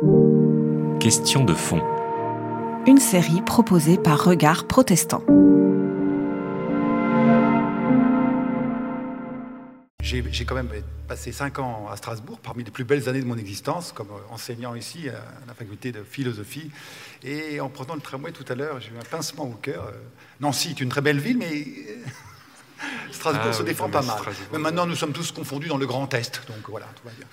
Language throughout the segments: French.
Question de fond. Une série proposée par Regard Protestant. J'ai quand même passé cinq ans à Strasbourg, parmi les plus belles années de mon existence, comme enseignant ici à la faculté de philosophie. Et en prenant le tramway tout à l'heure, j'ai eu un pincement au cœur. Nancy est une très belle ville, mais Strasbourg Ah se oui, défend pas mal. Strasbourg. Mais maintenant, nous sommes tous confondus dans le Grand Est, donc voilà, tout va bien.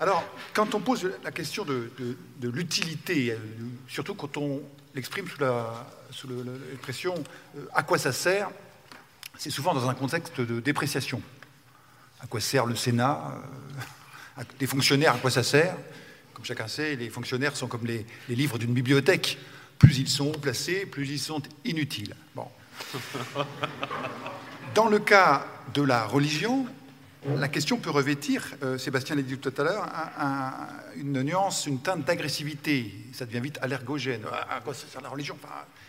Alors, quand on pose la question de, de- de l'utilité, euh, surtout quand on l'exprime sous la- sous l'expression euh, à quoi ça sert, c'est souvent dans un contexte de dépréciation. À quoi sert le Sénat euh, à- Les fonctionnaires, à quoi ça sert? Comme chacun sait, les fonctionnaires sont comme les, les livres d'une bibliothèque. Plus ils sont placés, plus ils sont inutiles. Bon. Dans le cas de la religion, la question peut revêtir, euh, Sébastien l'a dit tout à l'heure, un- un- une nuance, une teinte d'agressivité. Ça devient vite allergogène. À, à quoi ça sert la religion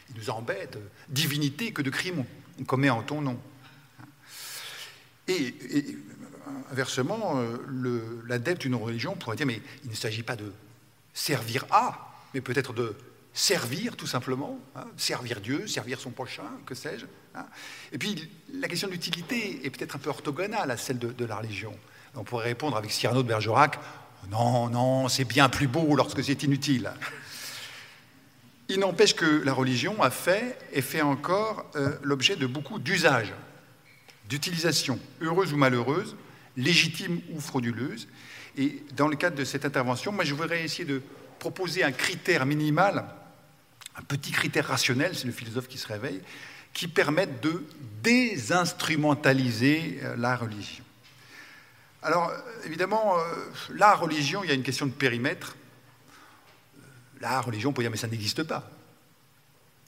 Il nous embête. Divinité, que de crimes on, commet en ton nom. Et, euh, inversement, euh, l'adepte d'une religion pourrait dire, mais il ne s'agit pas de servir à, mais peut-être de servir tout simplement, hein, servir Dieu, servir son prochain, que sais-je. Hein. Et puis la question de l'utilité est peut-être un peu orthogonale à celle de, la religion. On pourrait répondre avec Cyrano de Bergerac, non, non, c'est bien plus beau lorsque c'est inutile. Il n'empêche que la religion a fait et fait encore euh, l'objet de beaucoup d'usages, d'utilisation, heureuse ou malheureuse, légitime ou frauduleuse. Et dans le cadre de cette intervention, moi je voudrais essayer de proposer un critère minimal, un petit critère rationnel, c'est le philosophe qui se réveille, qui permette de désinstrumentaliser euh, la religion. Alors, évidemment, euh, la religion, il y a une question de périmètre. La religion, on peut dire, mais ça n'existe pas.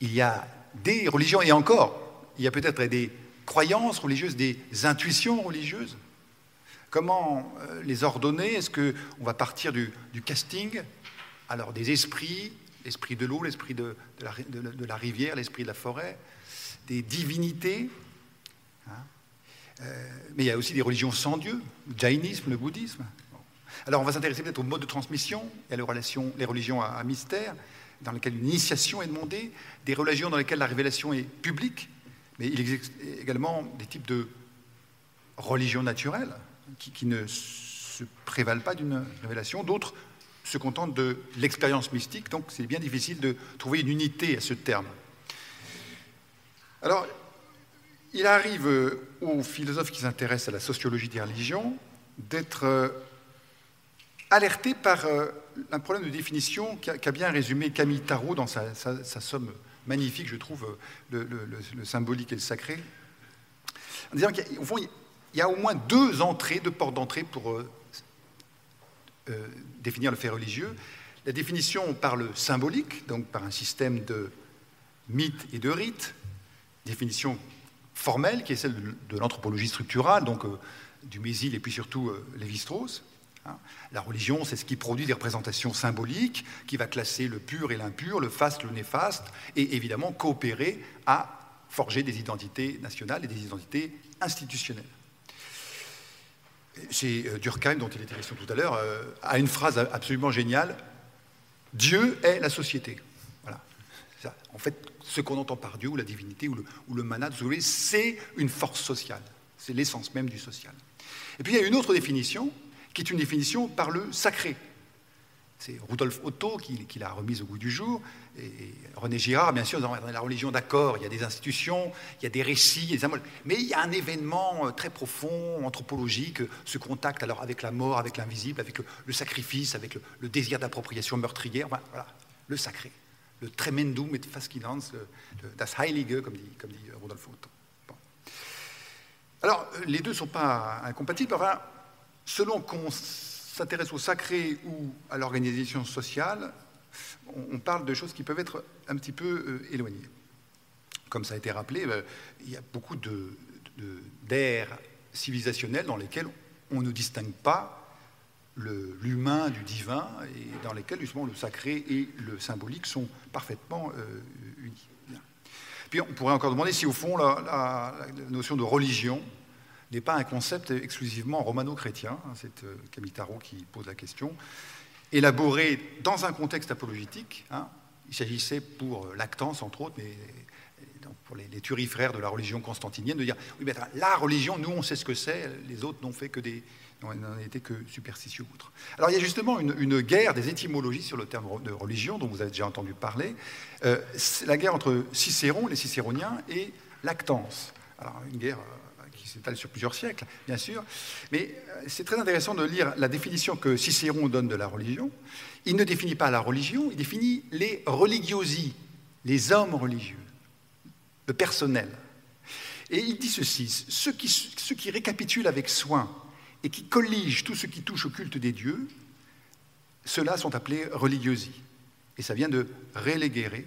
Il y a des religions, et encore, il y a peut-être des croyances religieuses, des intuitions religieuses. Comment euh, les ordonner? Est-ce qu'on va partir du, casting? Alors, des esprits, l'esprit de l'eau, l'esprit de la rivière, l'esprit de la forêt, des divinités. hein. Euh, mais il y a aussi des religions sans Dieu, le jaïnisme, le bouddhisme. Alors, on va s'intéresser peut-être au mode de transmission et à les relations, les religions à, à mystère, dans lesquelles une initiation est demandée, des religions dans lesquelles la révélation est publique, mais il existe également des types de religions naturelles qui, qui ne se prévalent pas d'une révélation, d'autres se contentent de l'expérience mystique, donc c'est bien difficile de trouver une unité à ce terme. Alors, il arrive aux philosophes qui s'intéressent à la sociologie des religions d'être euh, alertés par euh, un problème de définition qu'a bien résumé Camille Tarot dans sa, somme magnifique, je trouve, euh, le, symbolique et le sacré, en disant qu'au fond, il y a au moins deux entrées, deux portes d'entrée pour définir le fait religieux. La définition par le symbolique, donc par un système de mythes et de rites, définition formelle qui est celle de, l'anthropologie structurale, donc euh, du Mésil et puis surtout euh, Lévi-Strauss. hein. La religion, c'est ce qui produit des représentations symboliques, qui va classer le pur et l'impur, le faste, le néfaste, et évidemment coopérer à forger des identités nationales et des identités institutionnelles. C'est euh, Durkheim, dont il était question tout à l'heure, a une phrase absolument géniale Dieu est la société. En fait, ce qu'on entend par Dieu, ou la divinité, ou le, ou mana, c'est une force sociale. C'est l'essence même du social. Et puis il y a une autre définition, qui est une définition par le sacré. C'est Rudolf Otto qui, l'a remise au goût du jour. Et René Girard, bien sûr, dans la religion, d'accord, il y a des institutions, il y a des récits, des symboles. mais il y a un événement euh, très profond, anthropologique, ce contact alors avec la mort, avec l'invisible, avec le, sacrifice, avec le, le désir d'appropriation meurtrière, voilà, voilà, le sacré, le tremendum et fascinans, le, le das Heilige, comme dit, comme dit Otto. Bon. Alors, les deux ne sont pas incompatibles. Enfin, selon qu'on s'intéresse au sacré ou à l'organisation sociale, on, parle de choses qui peuvent être un petit peu euh, éloignées. Comme ça a été rappelé, euh, il y a beaucoup de- de- d'ères civilisationnelles dans lesquelles on ne distingue pas l'humain du divin et dans lesquelles justement le sacré et le symbolique sont parfaitement euh, unis. Puis on pourrait encore demander si au fond la, notion de religion n'est pas un concept exclusivement romano-chrétien. hein, C'est euh, Camille Tarot qui pose la question. élaboré dans un contexte apologétique. Hein. Il s'agissait pour Lactance, entre autres, mais pour les, les, turifrères de la religion constantinienne, de dire oui, mais la religion, nous, on sait ce que c'est, les autres n'ont fait que des, n'en été que superstitieux outre. Alors il y a justement une, guerre des étymologies sur le terme de religion, dont vous avez déjà entendu parler, euh, la guerre entre Cicéron, les Cicéroniens, et Lactance. Alors une guerre euh, qui s'étale sur plusieurs siècles, bien sûr, mais euh, c'est très intéressant de lire la définition que Cicéron donne de la religion. Il ne définit pas la religion, il définit les religiosi, les hommes religieux le personnel. Et il dit ceci, ceux qui, ceux qui récapitulent avec soin et qui colligent tout ce qui touche au culte des dieux, ceux-là sont appelés religiosi. Et ça vient de relegere,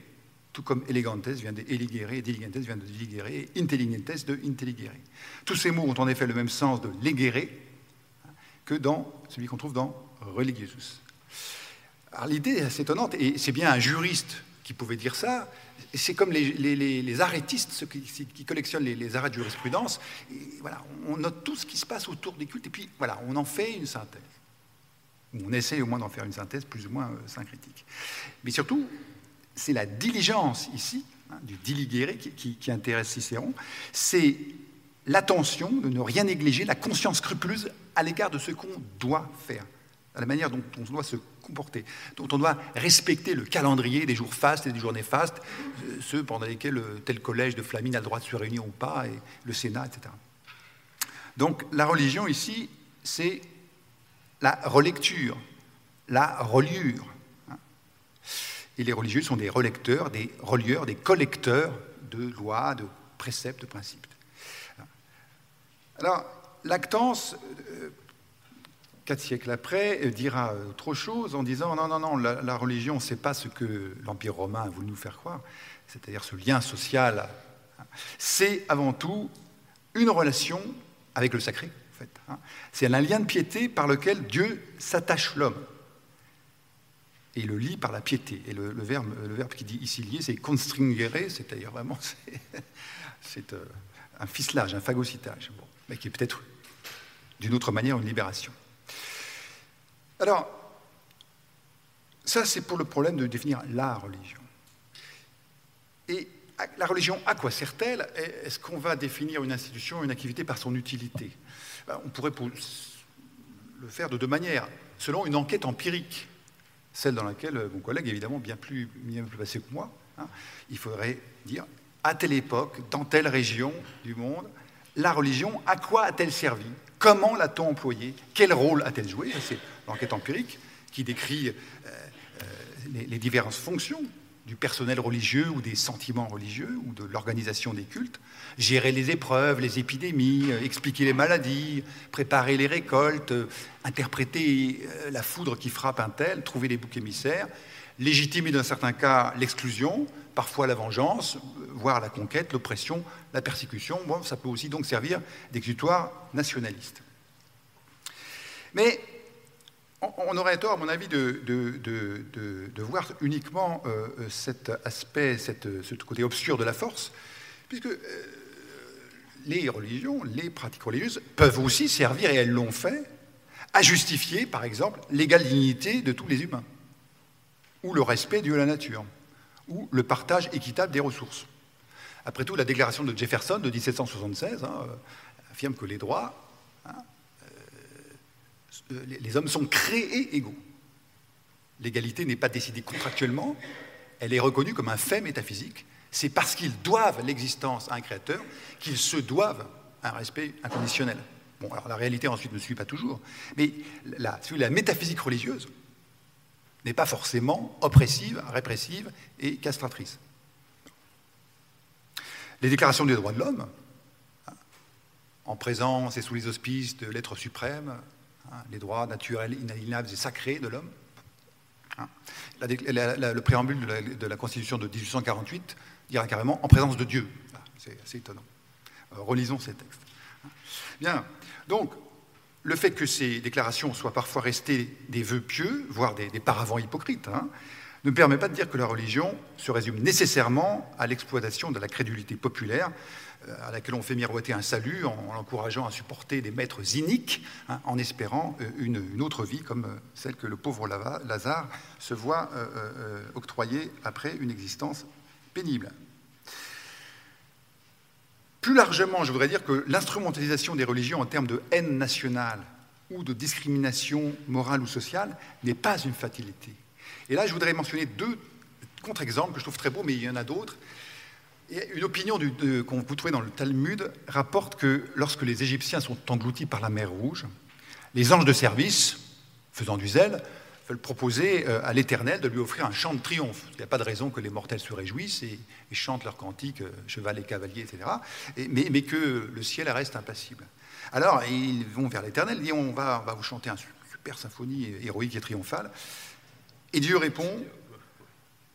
tout comme elegantes vient de eligere, diligentes vient de diligere, intelligentes de intelligere. Tous ces mots ont en effet le même sens de legere que dans celui qu'on trouve dans religiosus. Alors l'idée est assez étonnante, et c'est bien un juriste qui pouvait dire ça, c'est comme les, arrêtistes, ceux qui, collectionnent les, arrêts de jurisprudence. voilà, on note tout ce qui se passe autour des cultes, et puis voilà, on en fait une synthèse. On essaie au moins d'en faire une synthèse plus ou moins euh, syncritique. Mais surtout, c'est la diligence ici, hein, du diligere, qui, qui intéresse Cicéron, c'est l'attention de ne rien négliger, la conscience scrupuleuse à l'égard de ce qu'on doit faire, à la manière dont on doit se comporter, dont on doit respecter le calendrier des jours fastes et des jours néfastes, euh, ceux pendant lesquels euh, tel collège de Flamine a le droit de se réunir ou pas, et le Sénat, etc. Donc la religion ici, c'est la relecture, la reliure. Hein. Et les religieux sont des relecteurs, des relieurs, des collecteurs de lois, de préceptes, de principes. Alors, Lactance euh, quatre siècles après, euh, dira autre chose en disant non, non, non, la, religion, c'est pas ce que l'Empire romain a voulu nous faire croire, c'est-à-dire ce lien social. C'est avant tout une relation avec le sacré, en fait. Hein. C'est un lien de piété par lequel Dieu s'attache l'homme. Et le lie par la piété. Et le, verbe, le verbe, qui dit ici lié, c'est constringere, c'est-à-dire vraiment, c'est euh, un ficelage, un phagocytage, mais qui est peut-être d'une autre manière une libération. Alors, ça c'est pour le problème de définir la religion. Et la religion, à quoi sert-elle? Est-ce qu'on va définir une institution, une activité par son utilité? Ben, On pourrait le faire de deux manières, selon une enquête empirique, celle dans laquelle mon collègue est évidemment bien plus, bien plus passé que moi. Hein. Il faudrait dire, à telle époque, dans telle région du monde, la religion, à quoi a-t-elle servi? Comment l'a-t-on employée Quel rôle a-t-elle joué? L'enquête empirique, qui décrit euh, euh, les, diverses fonctions du personnel religieux ou des sentiments religieux ou de l'organisation des cultes, gérer les épreuves, les épidémies, euh, expliquer les maladies, préparer les récoltes, interpréter la foudre qui frappe un tel, trouver les boucs émissaires, légitimer dans certains cas l'exclusion, parfois la vengeance, voire la conquête, l'oppression, la persécution. Bon, ça peut aussi donc servir d'exutoire nationaliste. Mais on aurait tort, à mon avis, de, voir uniquement euh, cet aspect, ce côté obscur de la force, puisque euh, les religions, les pratiques religieuses peuvent aussi servir, et elles l'ont fait, à justifier, par exemple, l'égale dignité de tous les humains, ou le respect de la nature, ou le partage équitable des ressources. Après tout, la déclaration de Jefferson de 1776 hein, euh, affirme que les droits euh, les hommes sont créés égaux. L'égalité n'est pas décidée contractuellement, elle est reconnue comme un fait métaphysique. C'est parce qu'ils doivent l'existence à un créateur qu'ils se doivent un respect inconditionnel. Bon, alors la réalité ensuite ne suit pas toujours, mais la, la métaphysique religieuse n'est pas forcément oppressive, répressive et castratrice. Les déclarations des droits de l'homme, en présence et sous les auspices de l'être suprême, Hein, les droits naturels, inalienables et sacrés de l'homme. Hein. le préambule de la, Constitution de 1848 dira carrément en présence de Dieu. C'est assez étonnant. Euh, relisons ces textes. Hein. Bien, donc, le fait que ces déclarations soient parfois restées des vœux pieux, voire des, paravents hypocrites, ne permet pas de dire que la religion se résume nécessairement à l'exploitation de la crédulité populaire, euh, à laquelle on fait miroiter un salut en, l'encourageant à supporter des maîtres iniques, hein, en espérant euh, une, autre vie comme euh, celle que le pauvre Lazare se voit octroyer après une existence pénible. Plus largement, je voudrais dire que l'instrumentalisation des religions en termes de haine nationale ou de discrimination morale ou sociale n'est pas une fatalité. Et là, je voudrais mentionner deux contre-exemples que je trouve très beaux, mais il y en a d'autres. Une opinion qu'on vous trouvez dans le Talmud rapporte que lorsque les Égyptiens sont engloutis par la mer Rouge, les anges de service, faisant du zèle, veulent proposer euh, à l'Éternel de lui offrir un chant de triomphe. Il n'y a pas de raison que les mortels se réjouissent et, chantent leurs cantiques, euh, cheval et cavalier, etc., mais, que le ciel reste impassible. Alors, ils vont vers l'Éternel, ils disent on va, on va vous chanter une super symphonie héroïque et triomphale. Et Dieu répond,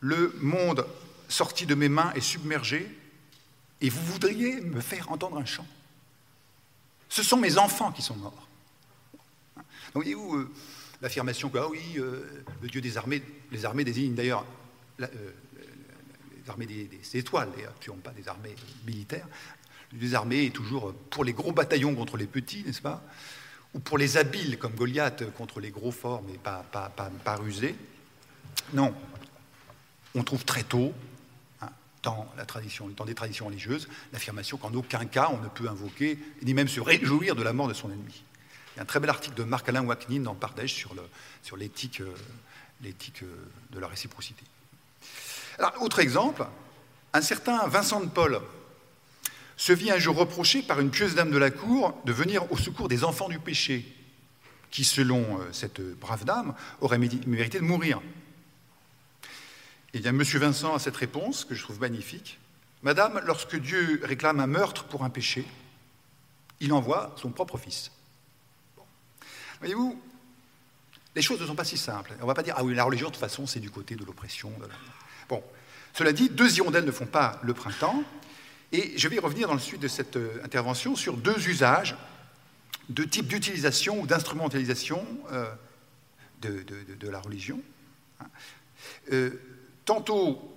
le monde sorti de mes mains est submergé, et vous voudriez me faire entendre un chant. Ce sont mes enfants qui sont morts. Donc, voyez-vous, euh, l'affirmation que, ah oui, euh, le Dieu des armées, les armées désignent d'ailleurs euh, les armées des, étoiles, et absolument pas des armées militaires. Les armées est toujours pour les gros bataillons contre les petits, n'est-ce pas? Ou pour les habiles, comme Goliath, contre les gros forts, mais pas rusés. Non. On trouve très tôt, hein, dans, la tradition, dans des traditions religieuses, l'affirmation qu'en aucun cas on ne peut invoquer, ni même se réjouir de la mort de son ennemi. Il y a un très bel article de Marc-Alain Waknin dans Pardèche sur, sur l'éthique, euh, euh, de la réciprocité. Autre exemple, un certain Vincent de Paul se vit un jour reproché par une pieuse dame de la cour de venir au secours des enfants du péché, qui, selon euh, cette brave dame, auraient mérité de mourir. Et bien, M. Vincent a cette réponse que je trouve magnifique. Madame, lorsque Dieu réclame un meurtre pour un péché, il envoie son propre fils. Voyez-vous, les choses ne sont pas si simples. On ne va pas dire, ah oui, la religion, de toute façon, c'est du côté de l'oppression. Bon, cela dit, deux hirondelles ne font pas le printemps. Et je vais revenir dans le suite de cette euh, intervention sur deux usages, deux types d'utilisation ou d'instrumentalisation euh, de, la religion. Hein. Euh, tantôt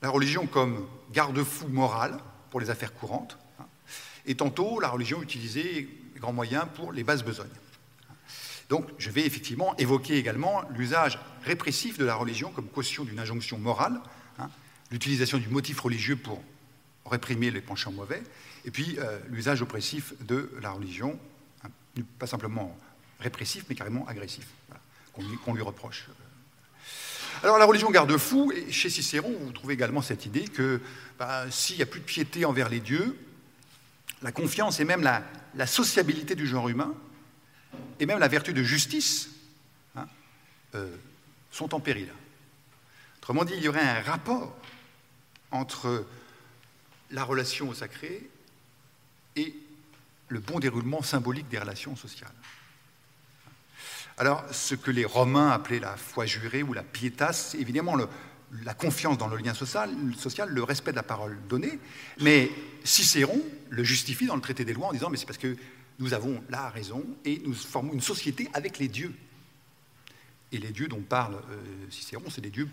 la religion comme garde-fou moral pour les affaires courantes, hein, et tantôt la religion utilisée, grands moyens, pour les basses besognes. Donc je vais effectivement évoquer également l'usage répressif de la religion comme caution d'une injonction morale, hein, l'utilisation du motif religieux pour réprimer les penchants mauvais, et puis euh, l'usage oppressif de la religion, hein, pas simplement répressif, mais carrément agressif, qu'on lui reproche. Alors la religion garde-fou, et chez Cicéron, vous trouvez également cette idée que bah, s'il n'y a plus de piété envers les dieux, la confiance et même la, sociabilité du genre humain, et même la vertu de justice, hein, euh, sont en péril. Autrement dit, il y aurait un rapport entre la relation au sacré et le bon déroulement symbolique des relations sociales. Alors, ce que les Romains appelaient la foi jurée ou la pietas, évidemment la confiance dans le lien social, le respect de la parole donnée, mais Cicéron le justifie dans le traité des lois en disant mais c'est parce que nous avons la raison et nous formons une société avec les dieux. Et les dieux dont parle euh, Cicéron, c'est des dieux,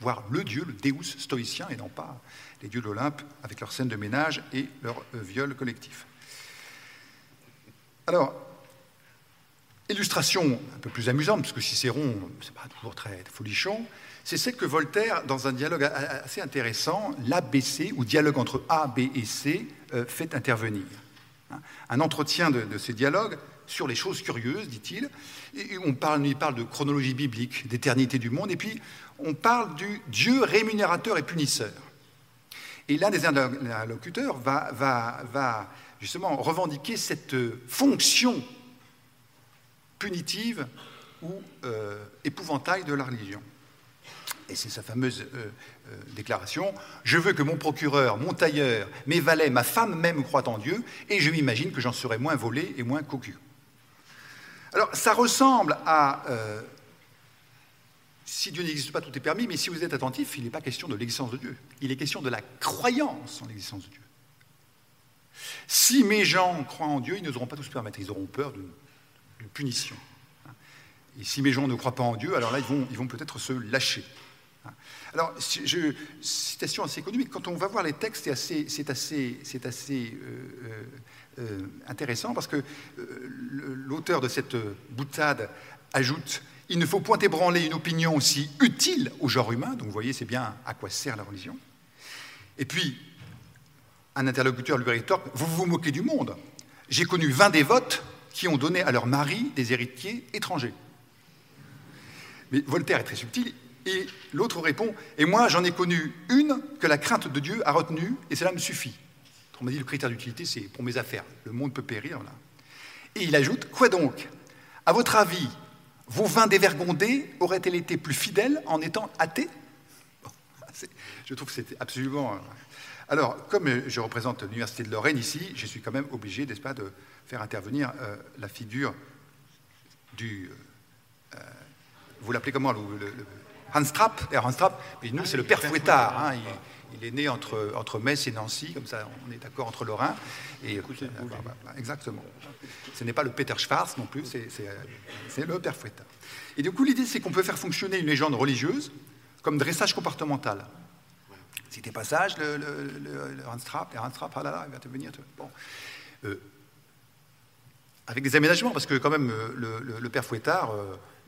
voire le dieu, le Deus stoïcien, et non pas les dieux de l'Olympe avec leur scène de ménage et leur euh, viol collectif. Alors, Illustration un peu plus amusante, parce que Cicéron, c'est pas toujours très folichon, c'est celle que Voltaire, dans un dialogue assez intéressant, l'ABC, ou dialogue entre A, B et C, euh, fait intervenir. Un entretien de, ces dialogues sur les choses curieuses, dit-il. Et on parle, parle de chronologie biblique, d'éternité du monde, et puis on parle du Dieu rémunérateur et punisseur. Et l'un des interlocuteurs va, justement revendiquer cette fonction punitive ou euh, de la religion. Et c'est sa fameuse euh, déclaration Je veux que mon procureur, mon tailleur, mes valets, ma femme même croient en Dieu, et je m'imagine que j'en serai moins volé et moins cocu. Alors, ça ressemble à. si Dieu n'existe pas, tout est permis, mais si vous êtes attentif, il n'est pas question de l'existence de Dieu. Il est question de la croyance en l'existence de Dieu. Si mes gens croient en Dieu, ils n'oseront pas tout se permettre. Ils auront peur de punition. Et si mes gens ne croient pas en Dieu, alors là, ils vont peut-être se lâcher. Alors, citation assez connue, mais quand on va voir les textes, c'est assez, assez euh, euh, intéressant parce que euh, l'auteur de cette boutade ajoute Il ne faut point ébranler une opinion aussi utile au genre humain, donc vous voyez, c'est bien à quoi sert la religion. Et puis, un interlocuteur lui rétorque Vous vous moquez du monde. J'ai connu 20 dévotes qui ont donné à leur mari des héritiers étrangers. Mais Voltaire est très subtil. Et l'autre répond Et moi, j'en ai connu une que la crainte de Dieu a retenue, et cela me suffit. On m'a dit le critère d'utilité, c'est pour mes affaires. Le monde peut périr. Là. Et il ajoute Quoi donc? À votre avis, vos vins dévergondés auraient-ils été plus fidèles en étant athées? Je trouve que c'était absolument. Euh, alors, comme je représente l'Université de Lorraine ici, je suis quand même obligé, n'est-ce pas, de faire intervenir euh, la figure du. Euh, vous l'appelez comment Hans Trapp, Hans Trapp, mais nous, c'est le père Fouettard. Hein, il, est né entre, entre Metz et Nancy, comme ça, on est d'accord entre Lorrain. Et, euh, exactement. Ce n'est pas le Peter Schwarz non plus, c'est le père Fouettard. Et du coup, l'idée, c'est qu'on peut faire fonctionner une légende religieuse comme dressage comportemental. C'était pas sage, le, le, Hans Trapp, et Hans Trapp, ah là là, il va te venir. Bon. Euh, avec des aménagements, parce que quand même, euh, le, père Fouettard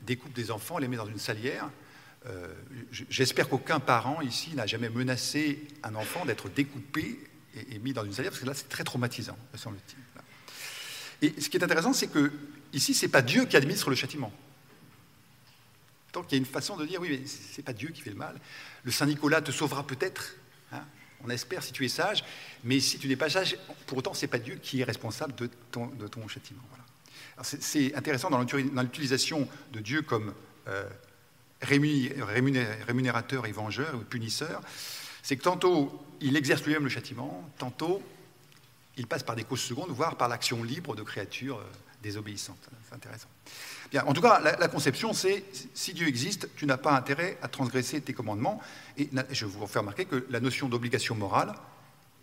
découpe des enfants, les met dans une salière, euh, j'espère qu'aucun parent ici n'a jamais menacé un enfant d'être découpé et, mis dans une salière, parce que là, c'est très traumatisant, me semble-t-il. Et ce qui est intéressant, c'est que ici, ce n'est pas Dieu qui administre le châtiment. Donc il y a une façon de dire, oui, mais ce n'est pas Dieu qui fait le mal. Le Saint-Nicolas te sauvera peut-être, hein. on espère si tu es sage, mais si tu n'es pas sage, pour autant, ce n'est pas Dieu qui est responsable de ton, châtiment. C'est intéressant dans l'utilisation de Dieu comme euh, rémunérateur et vengeur ou punisseur, c'est que tantôt il exerce lui-même le châtiment, tantôt il passe par des causes secondes, voire par l'action libre de créatures euh, désobéissantes. C'est intéressant. Bien, en tout cas, la, conception, c'est si Dieu existe, tu n'as pas intérêt à transgresser tes commandements. Et je vous fais remarquer que la notion d'obligation morale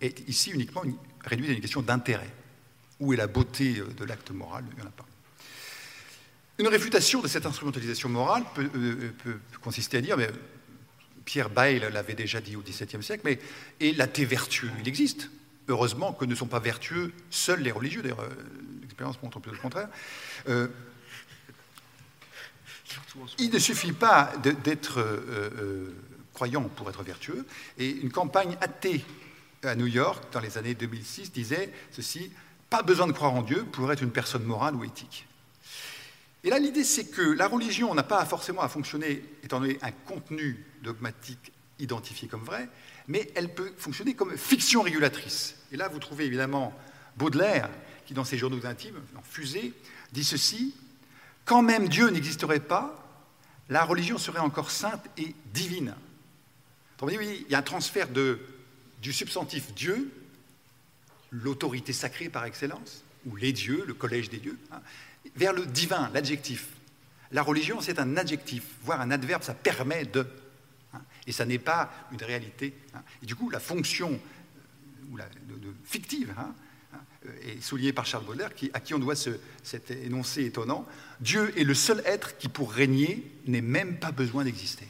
est ici uniquement réduite à une question d'intérêt. Où est la beauté euh, de l'acte moral? Il n'y en a pas. Une réfutation de cette instrumentalisation morale peut, euh, consister à dire, mais Pierre Bayle l'avait déjà dit au XVIIe siècle, mais et l'athée vertueux, il existe. Heureusement que ne sont pas vertueux seuls les religieux, d'ailleurs euh, l'expérience montre peu le contraire. Euh, il ne suffit pas d'être croyant pour être vertueux, et une campagne athée à New York dans les années 2006 disait ceci, pas besoin de croire en Dieu pour être une personne morale ou éthique. Et là, l'idée, c'est que la religion n'a pas forcément à fonctionner, étant donné un contenu dogmatique identifié comme vrai, mais elle peut fonctionner comme fiction régulatrice. Et là, vous trouvez évidemment Baudelaire, qui dans ses journaux intimes, en fusée, dit ceci Quand même Dieu n'existerait pas, la religion serait encore sainte et divine. Donc, oui, il y a un transfert du substantif Dieu, l'autorité sacrée par excellence, ou les dieux, le collège des dieux, hein, vers le divin, l'adjectif. La religion, c'est un adjectif, voire un adverbe, ça permet de. Hein, et ça n'est pas une réalité. Hein. Et du coup, la fonction euh, ou la, fictive est soulignée par Charles Baudelaire, à qui on doit cet énoncé étonnant Dieu est le seul être qui, pour régner, n'ait même pas besoin d'exister.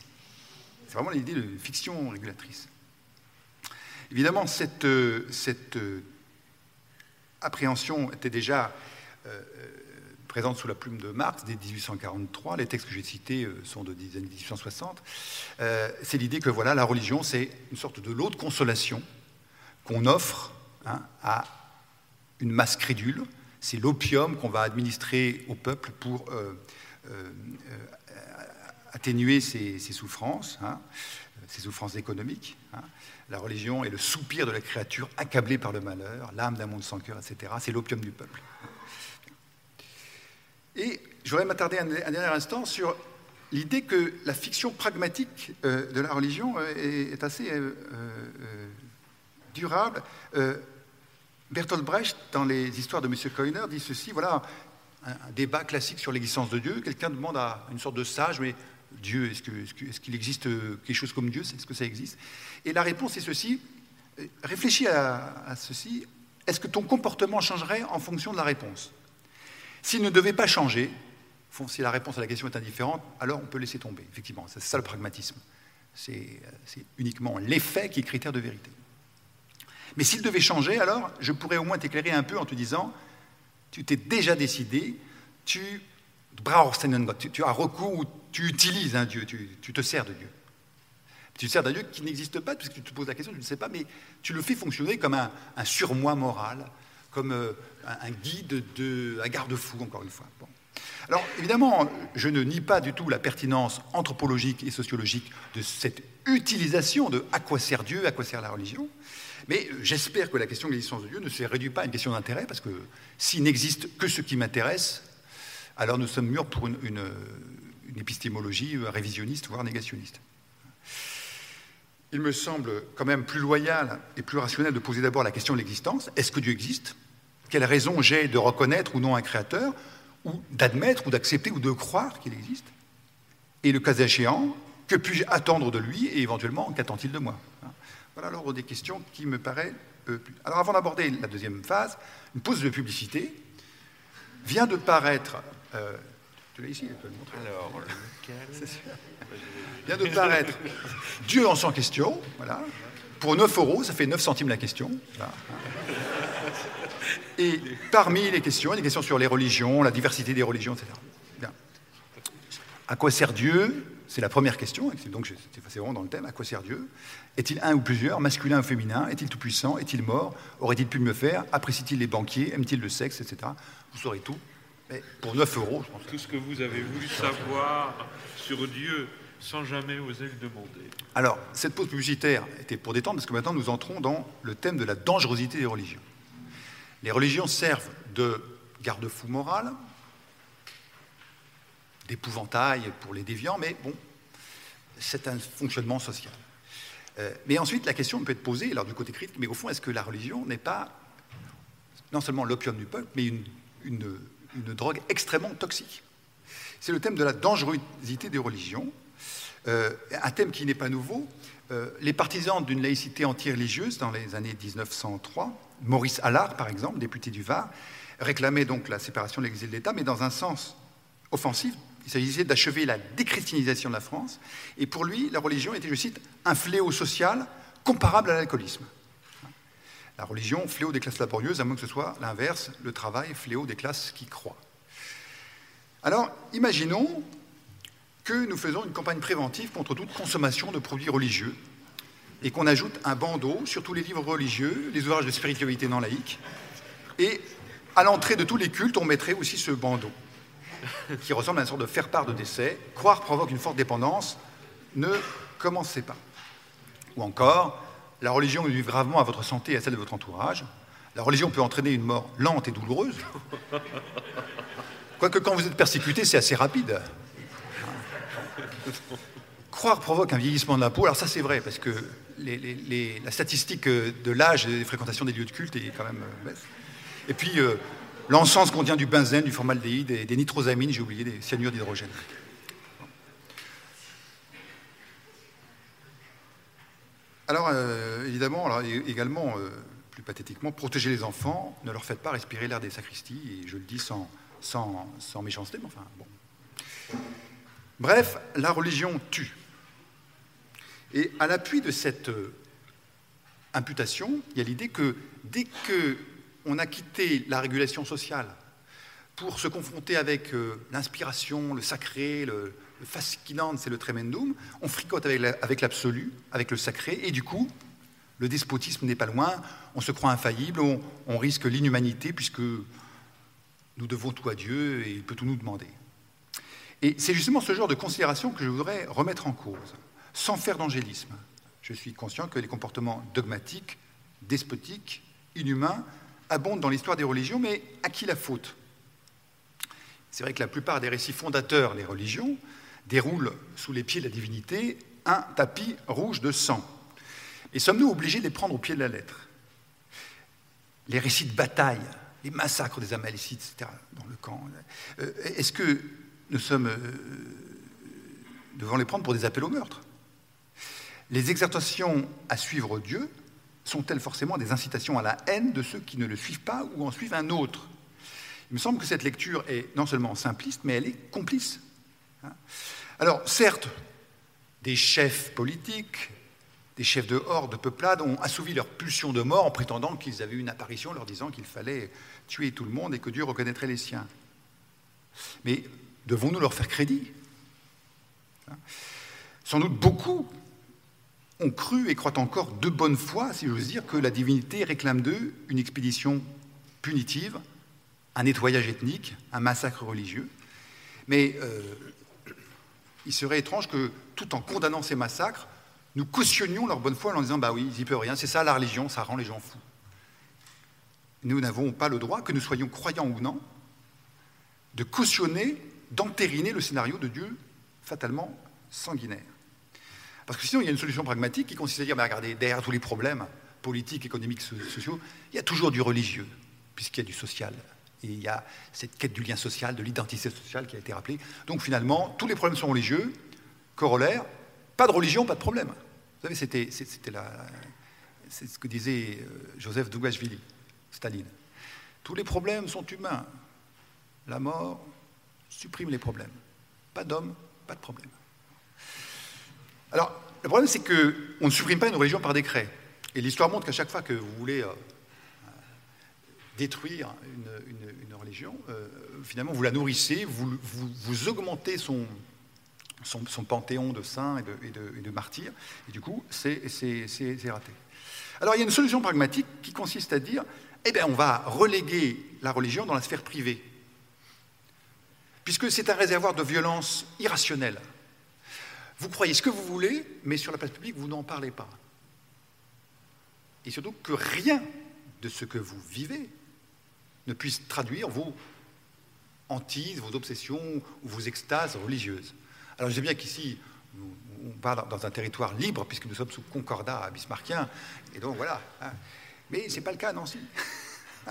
C'est vraiment l'idée de fiction régulatrice. Évidemment, cette, euh, euh, appréhension était déjà présente sous la plume de Marx dès 1843. Les textes que j'ai cités euh, sont de 1860. Euh, c'est l'idée que voilà, la religion, c'est une sorte de lot de consolation qu'on offre hein, à une masse crédule. C'est l'opium qu'on va administrer au peuple pour euh, atténuer ses, souffrances, hein, ses souffrances économiques. Hein. La religion est le soupir de la créature accablée par le malheur, l'âme d'un monde sans cœur, etc. C'est l'opium du peuple. Et je voudrais m'attarder un, dernier instant sur l'idée que la fiction pragmatique euh, de la religion euh, est, assez euh, durable. Bertolt Brecht, dans les histoires de M. Koiner, dit ceci, voilà, un, débat classique sur l'existence de Dieu. Quelqu'un demande à une sorte de sage, mais Dieu, est-ce qu'il existe quelque chose comme Dieu? Est-ce que ça existe? Et la réponse est ceci, réfléchis à ceci, est-ce que ton comportement changerait en fonction de la réponse? S'il ne devait pas changer, si la réponse à la question est indifférente, alors on peut laisser tomber, effectivement. C'est ça le pragmatisme. C'est uniquement l'effet qui est critère de vérité. Mais s'il devait changer, alors je pourrais au moins t'éclairer un peu en te disant, tu t'es déjà décidé, tu, tu, as recours ou tu utilises un Dieu, tu, te sers de Dieu. Tu te sers d'un Dieu qui n'existe pas, puisque tu te poses la question, tu ne sais pas, mais tu le fais fonctionner comme un, surmoi moral, comme euh, un, guide, de, un garde-fou, encore une fois. Alors, évidemment, je ne nie pas du tout la pertinence anthropologique et sociologique de cette utilisation de à quoi sert Dieu, à quoi sert la religion. Mais euh, j'espère que la question de l'existence de Dieu ne se réduit pas à une question d'intérêt, parce que s'il n'existe que ce qui m'intéresse, alors nous sommes mûrs pour une, épistémologie euh, révisionniste, voire négationniste. Il me semble quand même plus loyal et plus rationnel de poser d'abord la question de l'existence. Est-ce que Dieu existe? Quelle raison j'ai de reconnaître ou non un créateur, ou d'admettre, ou d'accepter, ou de croire qu'il existe? Et le cas échéant, que puis-je attendre de lui et éventuellement qu'attend-il de moi? Voilà l'ordre des questions qui me paraît. Euh, alors avant d'aborder la deuxième phase, une pause de publicité vient de paraître. Euh, tu l'as ici, je peux le montrer. Alors, lequel Vient de paraître Dieu en sans question, voilà. Pour 9 euros, ça fait 9 centimes la question. Et parmi les questions, il y a des questions sur les religions, la diversité des religions, etc. Bien. À quoi sert Dieu? C'est la première question, donc c'est vraiment dans le thème, à quoi sert Dieu? Est-il un ou plusieurs, masculin ou féminin? Est-il tout-puissant? Est-il mort? Aurait-il pu mieux faire? Apprécie-t-il les banquiers? Aime-t-il le sexe Etc. Vous saurez tout. Mais pour 9 euros, je pense. Tout ce que vous avez voulu savoir sur Dieu sans jamais oser le demander. Alors, cette pause publicitaire était pour détendre, parce que maintenant nous entrons dans le thème de la dangerosité des religions. Les religions servent de garde-fou moral, d'épouvantail pour les déviants, mais bon, c'est un fonctionnement social. Euh, mais ensuite, la question peut être posée, alors du côté critique, mais au fond, est-ce que la religion n'est pas non seulement l'opium du peuple, mais une, une, drogue extrêmement toxique C'est le thème de la dangerosité des religions, euh, un thème qui n'est pas nouveau. Euh, les partisans d'une laïcité anti-religieuse dans les années 1903, Maurice Allard par exemple, député du Var, réclamaient donc la séparation de l'Église et de l'État, mais dans un sens offensif, il s'agissait d'achever la déchristianisation de la France. Et pour lui, la religion était, je cite, un fléau social comparable à l'alcoolisme. La religion, fléau des classes laborieuses, à moins que ce soit l'inverse, le travail, fléau des classes qui croient. Alors, imaginons que nous faisons une campagne préventive contre toute consommation de produits religieux et qu'on ajoute un bandeau sur tous les livres religieux, les ouvrages de spiritualité non laïque, et à l'entrée de tous les cultes, on mettrait aussi ce bandeau. qui ressemble à une sorte de faire-part de décès. Croire provoque une forte dépendance. Ne commencez pas. Ou encore, la religion nuit gravement à votre santé et à celle de votre entourage. La religion peut entraîner une mort lente et douloureuse. Quoique quand vous êtes persécuté, c'est assez rapide. Croire provoque un vieillissement de la peau. Alors ça, c'est vrai, parce que la statistique de l'âge et des fréquentations des lieux de culte est quand même euh. Et puis, euh, L'encens contient du benzène, du formaldéhyde, des nitrosamines, j'ai oublié, des cyanures d'hydrogène. Alors, euh, évidemment, alors, également, euh, plus pathétiquement, protéger les enfants, ne leur faites pas respirer l'air des sacristies, et je le dis sans, sans, sans méchanceté, mais enfin, bon. Bref, la religion tue. Et à l'appui de cette euh, imputation, il y a l'idée que dès que on a quitté la régulation sociale pour se confronter avec l'inspiration, le sacré, le, fascinant, c'est le tremendum. On fricote avec l'absolu, avec le sacré, et du coup, le despotisme n'est pas loin. On se croit infaillible, on, risque l'inhumanité puisque nous devons tout à Dieu et il peut tout nous demander. Et c'est justement ce genre de considération que je voudrais remettre en cause, sans faire d'angélisme. Je suis conscient que les comportements dogmatiques, despotiques, inhumains abonde dans l'histoire des religions, mais à qui la faute? C'est vrai que la plupart des récits fondateurs des religions déroulent sous les pieds de la divinité un tapis rouge de sang. Et sommes-nous obligés de les prendre au pied de la lettre? Les récits de bataille, les massacres des Amalécites, etc., dans le camp, euh, est-ce que nous sommes euh, devant les prendre pour des appels au meurtre? Les exhortations à suivre Dieu sont-elles forcément des incitations à la haine de ceux qui ne le suivent pas ou en suivent un autre? Il me semble que cette lecture est non seulement simpliste, mais elle est complice. Hein. Alors, certes, des chefs politiques, des chefs de horde, de peuplades, ont assouvi leur pulsion de mort en prétendant qu'ils avaient une apparition leur disant qu'il fallait tuer tout le monde et que Dieu reconnaîtrait les siens. Mais devons-nous leur faire crédit Sans doute beaucoup ont cru et croient encore de bonne foi, si j'ose dire, que la divinité réclame d'eux une expédition punitive, un nettoyage ethnique, un massacre religieux. Mais euh, il serait étrange que, tout en condamnant ces massacres, nous cautionnions leur bonne foi en disant Bah oui, ils n'y peuvent rien, c'est ça la religion, ça rend les gens fous. Nous n'avons pas le droit, que nous soyons croyants ou non, de cautionner, d'entériner le scénario de Dieu fatalement sanguinaire. Parce que sinon, il y a une solution pragmatique qui consiste à dire, mais regardez, derrière tous les problèmes politiques, économiques, sociaux, il y a toujours du religieux, puisqu'il y a du social. Il y a cette quête du lien social, de l'identité sociale qui a été rappelée. Donc finalement, tous les problèmes sont religieux. Corollaire, pas de religion, pas de problème. Vous savez, c'était, ce que disait euh, Joseph Dougashvili, Staline. Tous les problèmes sont humains. La mort supprime les problèmes. Pas d'homme, pas de problème. Alors, le problème, c'est qu'on ne supprime pas une religion par décret. Et l'histoire montre qu'à chaque fois que vous voulez euh, détruire une, religion, euh, finalement, vous la nourrissez, vous, vous, augmentez son, son, panthéon de saints et de, et de, martyrs, et du coup, c'est raté. Alors, il y a une solution pragmatique qui consiste à dire, eh bien, on va reléguer la religion dans la sphère privée, puisque c'est un réservoir de violence irrationnelle. Vous croyez ce que vous voulez, mais sur la place publique, vous n'en parlez pas. Et surtout que rien de ce que vous vivez ne puisse traduire vos hantises, vos obsessions ou vos extases religieuses. Alors je sais bien qu'ici, on parle dans un territoire libre, puisque nous sommes sous concordat bismarckien, et donc voilà. Hein. Mais ce n'est pas le cas à Nancy.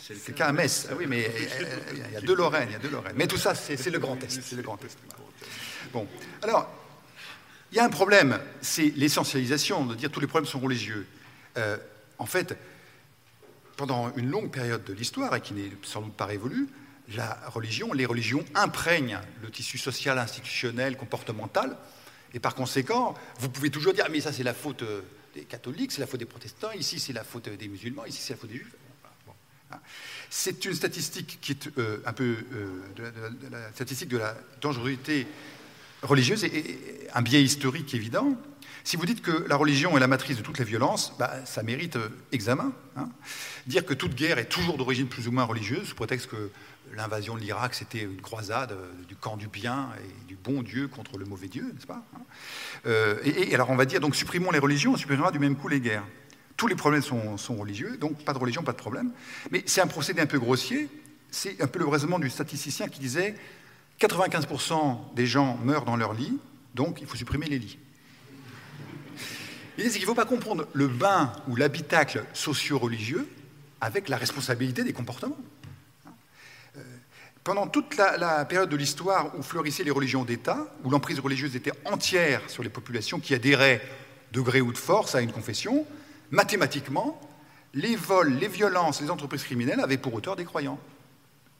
C'est le cas à Metz. Ah oui, mais il y a deux Lorraines, il y a deux Lorraines. Mais tout ça, c'est le Grand Est. C'est le Grand Est. Bon, alors, il y a un problème, c'est l'essentialisation, de dire tous les problèmes sont religieux. Euh, en fait, pendant une longue période de l'histoire, et qui n'est sans doute pas révolue, la religion, les religions imprègnent le tissu social, institutionnel, comportemental, et par conséquent, vous pouvez toujours dire, mais ça c'est la faute des catholiques, c'est la faute des protestants, ici c'est la faute des musulmans, ici c'est la faute des juifs. Hein. C'est une statistique qui est euh, un peu euh, la statistique de la dangerosité religieuse et un biais historique évident. Si vous dites que la religion est la matrice de toutes les violences, bah, ça mérite euh, examen. Hein. Dire que toute guerre est toujours d'origine plus ou moins religieuse, sous prétexte que l'invasion de l'Irak, c'était une croisade euh, du camp du bien et du bon Dieu contre le mauvais Dieu, n'est-ce pas hein. euh, et, alors on va dire, donc supprimons les religions, on supprimera du même coup les guerres. Tous les problèmes sont, sont religieux, donc pas de religion, pas de problème. Mais c'est un procédé un peu grossier, c'est un peu le raisonnement du statisticien qui disait 95% des gens meurent dans leur lit, donc il faut supprimer les lits. Il qu'il ne faut pas comprendre le bain ou l'habitacle socio-religieux avec la responsabilité des comportements. Euh, pendant toute la, période de l'histoire où fleurissaient les religions d'État, où l'emprise religieuse était entière sur les populations qui adhéraient de gré ou de force à une confession, mathématiquement, les vols, les violences, les entreprises criminelles avaient pour auteur des croyants.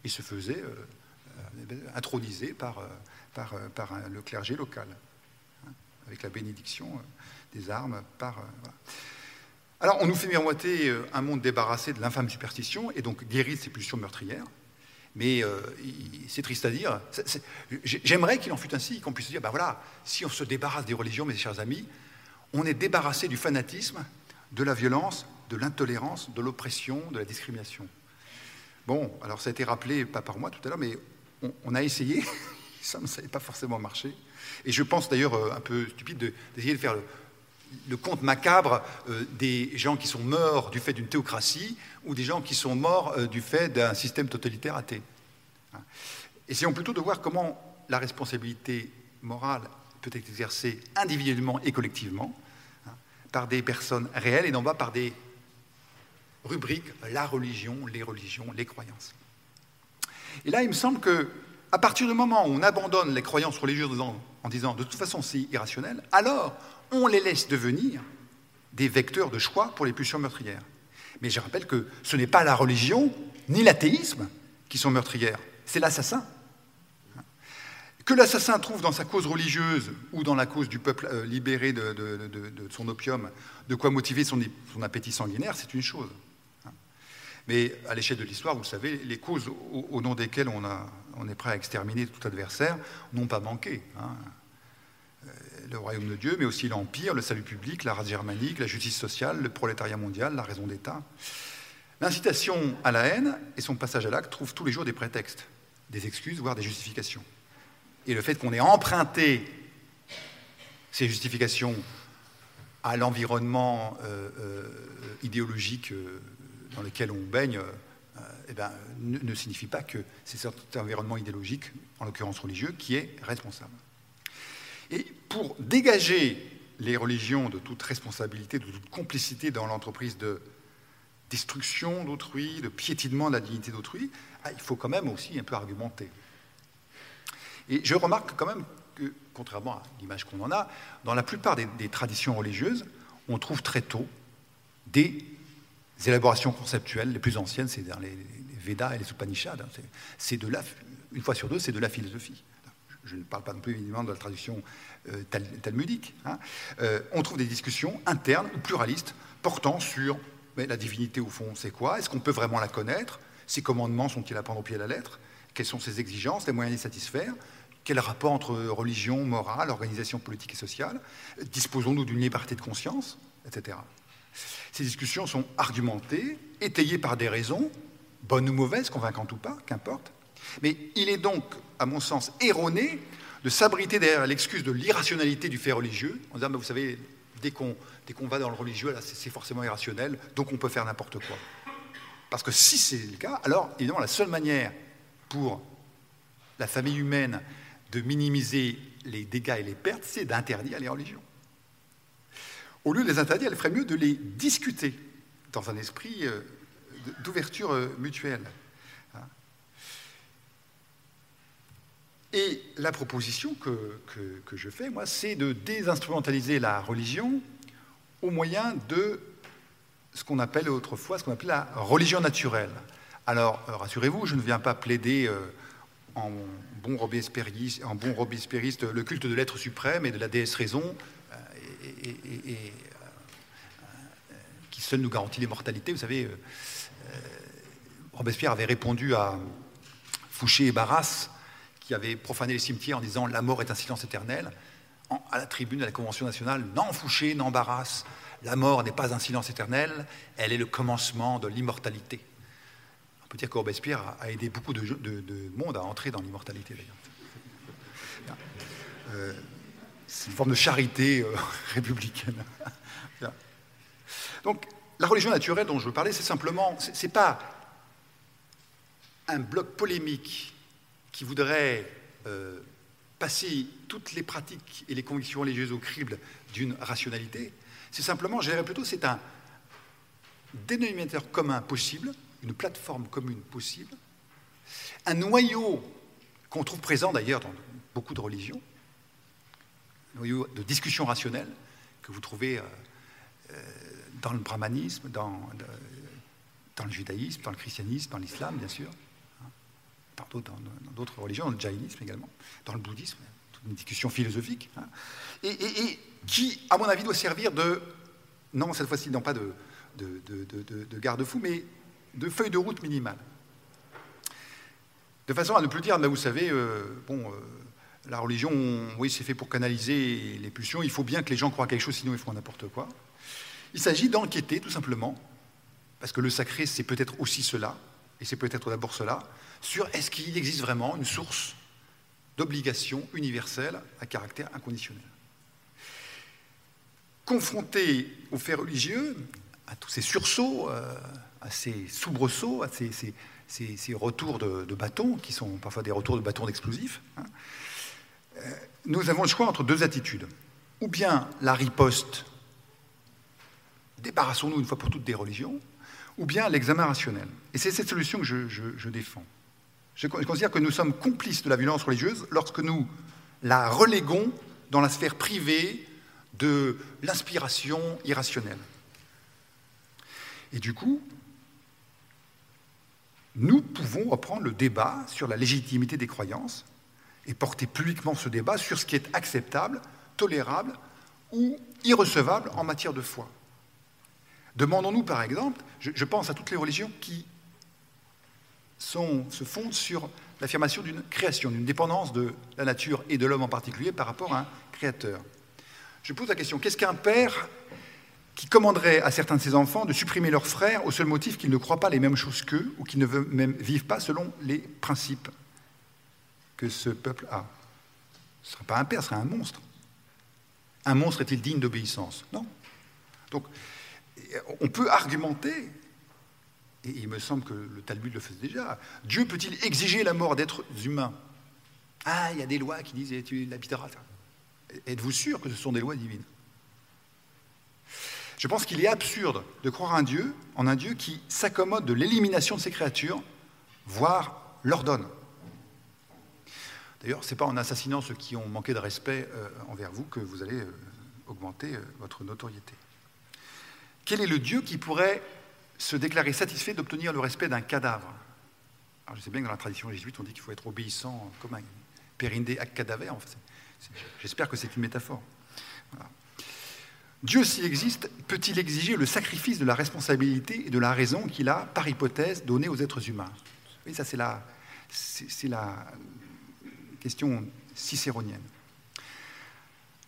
Ils se faisaient euh, euh, intronisés par, par le clergé local, hein, avec la bénédiction des armes par. Euh, Alors, on nous fait miroiter euh, un monde débarrassé de l'infâme superstition et donc guéri de ses pulsions meurtrières. Mais euh, c'est triste à dire. J'aimerais qu'il en fût ainsi, qu'on puisse dire ben voilà, si on se débarrasse des religions, mes chers amis, on est débarrassé du fanatisme, de la violence, de l'intolérance, de l'oppression, de la discrimination. Bon, alors ça a été rappelé, pas par moi tout à l'heure, mais on, a essayé, ça ne pas forcément marché. Et je pense d'ailleurs un peu stupide d'essayer de, faire le, le conte macabre euh, des gens qui sont morts du fait d'une théocratie ou des gens qui sont morts euh, du fait d'un système totalitaire athée. Hein. Essayons plutôt de voir comment la responsabilité morale peut être exercée individuellement et collectivement hein, par des personnes réelles et non pas par des rubriques la religion, les religions, les croyances. Et là, il me semble que à partir du moment où on abandonne les croyances religieuses en disant de toute façon c'est irrationnel, alors on les laisse devenir des vecteurs de choix pour les pulsions meurtrières. Mais je rappelle que ce n'est pas la religion ni l'athéisme qui sont meurtrières, c'est l'assassin. Que l'assassin trouve dans sa cause religieuse ou dans la cause du peuple euh, libéré de, son opium de quoi motiver son, appétit sanguinaire, c'est une chose. Mais à l'échelle de l'histoire, vous savez, les causes au, nom desquelles on, est prêt à exterminer tout adversaire n'ont pas manqué. Hein. Le royaume de Dieu, mais aussi l'Empire, le salut public, la race germanique, la justice sociale, le prolétariat mondial, la raison d'État. L'incitation à la haine et son passage à l'acte trouvent tous les jours des prétextes, des excuses, voire des justifications. Et le fait qu'on ait emprunté ces justifications à l'environnement euh, euh, idéologique euh, dans lequel on baigne, eh ben, ne, signifie pas que c'est cet environnement idéologique, en l'occurrence religieux, qui est responsable. Et pour dégager les religions de toute responsabilité, de toute complicité dans l'entreprise de destruction d'autrui, de piétinement de la dignité d'autrui, ah, il faut quand même aussi un peu argumenter. Et je remarque quand même que, contrairement à l'image qu'on en a, dans la plupart des, traditions religieuses, on trouve très tôt des élaborations conceptuelles les plus anciennes, c'est dans les, Védas et les Upanishads. Hein. c'est une fois sur deux, c'est de la philosophie. Je ne parle pas non plus évidemment de la tradition euh, talmudique. Hein. Euh, on trouve des discussions internes ou pluralistes portant sur la divinité, au fond, c'est quoi? Est-ce qu'on peut vraiment la connaître? Ses commandements sont-ils à prendre au pied de la lettre? Quelles sont ses exigences, les moyens de les satisfaire? Quel rapport entre religion, morale, organisation politique et sociale? Disposons-nous d'une liberté de conscience Etc. Ces discussions sont argumentées, étayées par des raisons, bonnes ou mauvaises, convaincantes ou pas, qu'importe. Mais il est donc, à mon sens, erroné de s'abriter derrière l'excuse de l'irrationalité du fait religieux, en disant, vous savez, dès qu'on va dans le religieux, c'est forcément irrationnel, donc on peut faire n'importe quoi. Parce que si c'est le cas, alors évidemment la seule manière pour la famille humaine de minimiser les dégâts et les pertes, c'est d'interdire les religions. Au lieu de les interdire, il ferait mieux de les discuter dans un esprit euh, d'ouverture euh, mutuelle. Et la proposition que, que je fais, moi, c'est de désinstrumentaliser la religion au moyen de ce qu'on appelle autrefois, ce qu'on la religion naturelle. Alors, euh, rassurez-vous, je ne viens pas plaider euh, en bon robespierriste, bon le culte de l'être suprême et de la déesse raison, euh, qui seul nous garantit l'immortalité. Vous savez, Robespierre avait répondu à Fouché et Barras, qui avaient profané les cimetières en disant La mort est un silence éternel à la tribune de la Convention nationale, non Fouché, non Barras, la mort n'est pas un silence éternel, elle est le commencement de l'immortalité. On peut dire que Robespierre a aidé beaucoup de, monde à entrer dans l'immortalité, d'ailleurs. Euh, c'est une forme de charité euh, républicaine. Donc, la religion naturelle dont je veux parler, c'est simplement, c'est pas un bloc polémique qui voudrait euh, passer toutes les pratiques et les convictions religieuses au crible d'une rationalité, c'est simplement, je dirais plutôt, c'est un dénominateur commun possible, une plateforme commune possible, un noyau qu'on trouve présent d'ailleurs dans beaucoup de religions, un noyau de discussion rationnelle que vous trouvez euh, euh, dans le brahmanisme, dans, dans, le judaïsme, dans le christianisme, dans l'islam, bien sûr dans d'autres religions, dans le jaïnisme également, dans le bouddhisme, une discussion philosophique, hein. et, qui, à mon avis, doit servir de, non, cette fois-ci, non pas de, de, garde-fou, mais de feuille de route minimale. De façon à ne plus dire, vous savez, euh, bon, euh, la religion, oui, c'est fait pour canaliser les pulsions, il faut bien que les gens croient quelque chose, sinon ils font n'importe quoi. Il s'agit d'enquêter, tout simplement, parce que le sacré, c'est peut-être aussi cela, et c'est peut-être d'abord cela, sur est-ce qu'il existe vraiment une source d'obligation universelle à caractère inconditionnel. Confronté aux faits religieux, à tous ces sursauts, euh, à ces soubresauts, à ces, retours de, bâton, qui sont parfois des retours de bâton d'explosifs, hein, euh, nous avons le choix entre deux attitudes. Ou bien la riposte, débarrassons-nous une fois pour toutes des religions, ou bien l'examen rationnel. Et c'est cette solution que je, défends. Je considère que nous sommes complices de la violence religieuse lorsque nous la reléguons dans la sphère privée de l'inspiration irrationnelle. Et du coup, nous pouvons reprendre le débat sur la légitimité des croyances et porter publiquement ce débat sur ce qui est acceptable, tolérable ou irrecevable en matière de foi. Demandons-nous par exemple, je, pense à toutes les religions qui se fondent sur l'affirmation d'une création, d'une dépendance de la nature et de l'homme en particulier par rapport à un créateur. Je pose la question, qu'est-ce qu'un père qui commanderait à certains de ses enfants de supprimer leurs frères au seul motif qu'ils ne croient pas les mêmes choses qu'eux ou qu'ils ne même vivent pas selon les principes que ce peuple a? Ce ne serait pas un père, ce serait un monstre. Un monstre est-il digne d'obéissance? Non. Donc, on peut argumenter, et il me semble que le Talmud le faisait déjà, Dieu peut-il exiger la mort d'êtres humains? Ah, il y a des lois qui disent tu l'habiteras. Êtes-vous sûr que ce sont des lois divines? Je pense qu'il est absurde de croire un Dieu, en un Dieu qui s'accommode de l'élimination de ses créatures, voire l'ordonne. D'ailleurs, ce n'est pas en assassinant ceux qui ont manqué de respect euh, envers vous que vous allez euh, augmenter euh, votre notoriété. Quel est le Dieu qui pourrait se déclarer satisfait d'obtenir le respect d'un cadavre Alors, je sais bien que dans la tradition jésuite, on dit qu'il faut être obéissant comme un périnde ac cadaver. J'espère que c'est une métaphore. Dieu, s'il existe, peut-il exiger le sacrifice de la responsabilité et de la raison qu'il a, par hypothèse, donné aux êtres humains? Oui, ça c'est la, question cicéronienne.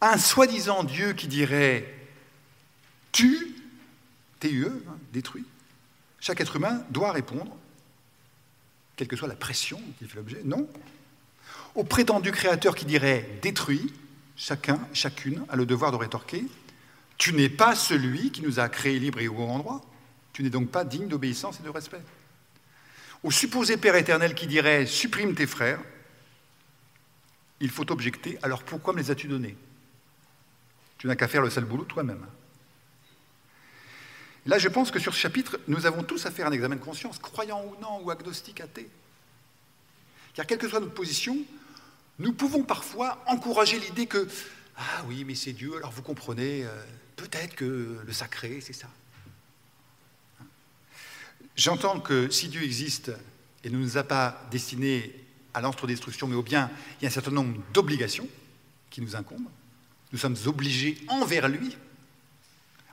Un soi-disant Dieu qui dirait tu TUE, hein, détruit. Chaque être humain doit répondre, quelle que soit la pression qui fait l'objet, non. Au prétendu créateur qui dirait détruit, chacun, chacune a le devoir de rétorquer Tu n'es pas celui qui nous a créés libres et au bon endroit. Tu n'es donc pas digne d'obéissance et de respect. Au supposé Père éternel qui dirait Supprime tes frères, il faut objecter Alors pourquoi me les as-tu donnés? Tu n'as qu'à faire le sale boulot toi-même. Là, je pense que sur ce chapitre, nous avons tous à faire un examen de conscience, croyant ou non, ou agnostique, athée. Car quelle que soit notre position, nous pouvons parfois encourager l'idée que Ah oui, mais c'est Dieu, alors vous comprenez, euh, peut-être que le sacré, c'est ça. J'entends que si Dieu existe et ne nous a pas destinés à l'entre-destruction, mais au bien, il y a un certain nombre d'obligations qui nous incombent. Nous sommes obligés envers lui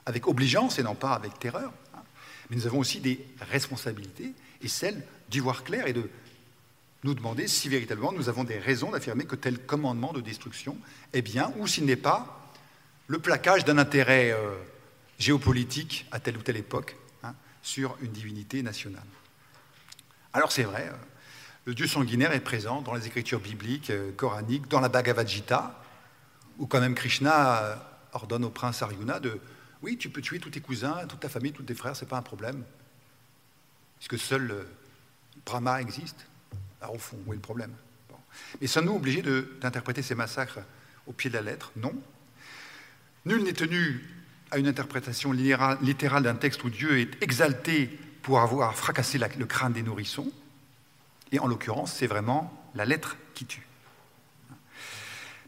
avec obligeance et non pas avec terreur. Hein. Mais nous avons aussi des responsabilités, et celle d'y voir clair et de nous demander si véritablement nous avons des raisons d'affirmer que tel commandement de destruction est bien, ou s'il n'est pas le plaquage d'un intérêt euh, géopolitique à telle ou telle époque hein, sur une divinité nationale. Alors c'est vrai, euh, le dieu sanguinaire est présent dans les écritures bibliques, euh, coraniques, dans la Bhagavad Gita, où quand même Krishna ordonne au prince Arjuna de oui, tu peux tuer tous tes cousins, toute ta famille, tous tes frères, ce n'est pas un problème. Puisque seul euh, Brahma existe? Alors au fond, où est le problème? Mais sommes-nous obligés d'interpréter ces massacres au pied de la lettre? Non. Nul n'est tenu à une interprétation littérale d'un texte où Dieu est exalté pour avoir fracassé le crâne des nourrissons. Et en l'occurrence, c'est vraiment la lettre qui tue.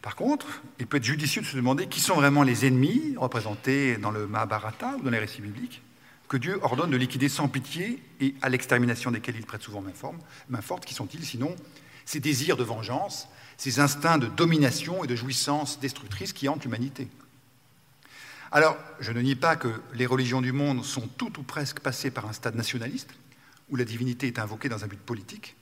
Par contre, il peut être judicieux de se demander qui sont vraiment les ennemis représentés dans le Mahabharata ou dans les récits bibliques, que Dieu ordonne de liquider sans pitié et à l'extermination desquels il prête souvent main, forme, main forte. Qui sont-ils? Sinon ces désirs de vengeance, ces instincts de domination et de jouissance destructrice qui hantent l'humanité Alors, je ne nie pas que les religions du monde sont toutes ou presque passées par un stade nationaliste, où la divinité est invoquée dans un but politique,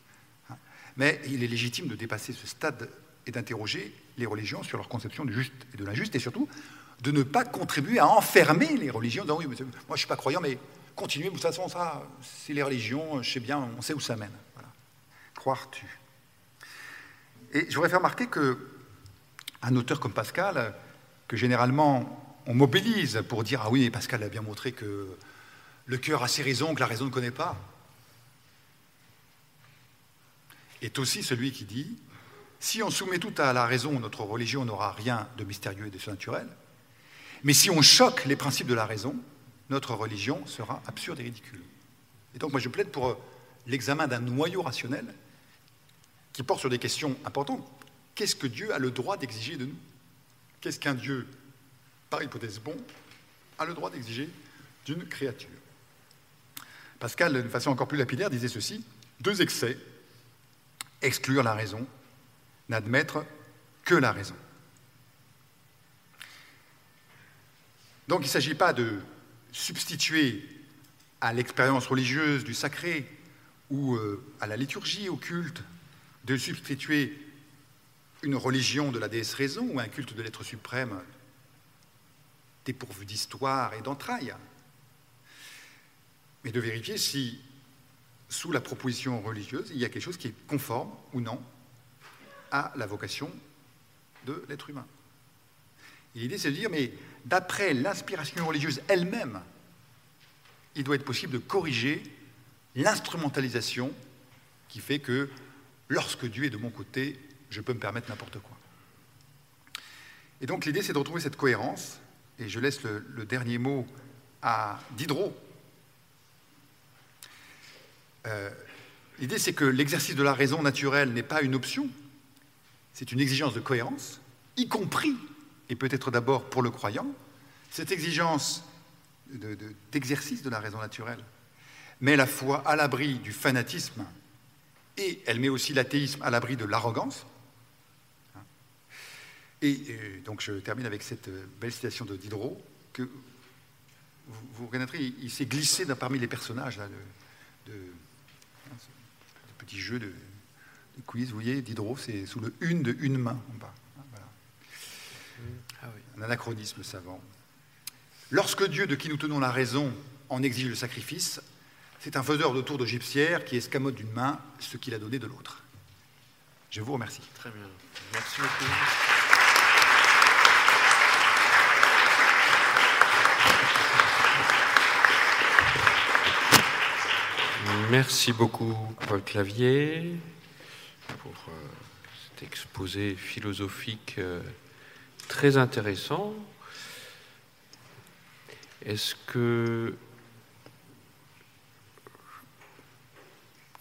hein, mais il est légitime de dépasser ce stade et d'interroger les religions sur leur conception du juste et de l'injuste, et surtout de ne pas contribuer à enfermer les religions, disant oui, moi je ne suis pas croyant, mais continuez, de toute façon, ça, c'est les religions, je sais bien, on sait où ça mène. Voilà. Croire-tu Et je voudrais faire remarquer qu'un auteur comme Pascal, que généralement on mobilise pour dire Ah oui, Pascal a bien montré que le cœur a ses raisons que la raison ne connaît pas, est aussi celui qui dit si on soumet tout à la raison, notre religion n'aura rien de mystérieux et de surnaturel. Mais si on choque les principes de la raison, notre religion sera absurde et ridicule. Et donc moi je plaide pour euh, l'examen d'un noyau rationnel qui porte sur des questions importantes. Qu'est-ce que Dieu a le droit d'exiger de nous? Qu'est-ce qu'un Dieu, par hypothèse bon, a le droit d'exiger d'une créature? Pascal, d'une façon encore plus lapidaire, disait ceci, deux excès, exclure la raison n'admettre que la raison. Donc il ne s'agit pas de substituer à l'expérience religieuse du sacré ou euh, à la liturgie, au culte, de substituer une religion de la déesse raison ou un culte de l'être suprême dépourvu d'histoire et d'entrailles, mais de vérifier si, sous la proposition religieuse, il y a quelque chose qui est conforme ou non à la vocation de l'être humain. L'idée, c'est de dire, mais d'après l'inspiration religieuse elle-même, il doit être possible de corriger l'instrumentalisation qui fait que lorsque Dieu est de mon côté, je peux me permettre n'importe quoi. Et donc l'idée, c'est de retrouver cette cohérence, et je laisse le, dernier mot à Diderot. Euh, l'idée, c'est que l'exercice de la raison naturelle n'est pas une option, c'est une exigence de cohérence, y compris, et peut-être d'abord pour le croyant, cette exigence d'exercice de, de la raison naturelle met la foi à l'abri du fanatisme et elle met aussi l'athéisme à l'abri de l'arrogance. Et donc je termine avec cette euh, belle citation de Diderot, que vous, reconnaîtrez, il, s'est glissé parmi les personnages là, de, de, petit jeu de, quiz. Vous voyez, Diderot, c'est sous le une de une main en bas. Ah Un anachronisme savant. Lorsque Dieu, de qui nous tenons la raison, en exige le sacrifice, c'est un faiseur de tours de gypsière qui escamote d'une main ce qu'il a donné de l'autre. Je vous remercie. Très bien. Merci beaucoup. Merci beaucoup, Paul Clavier, pour euh, cet exposé philosophique euh, très intéressant. Est-ce que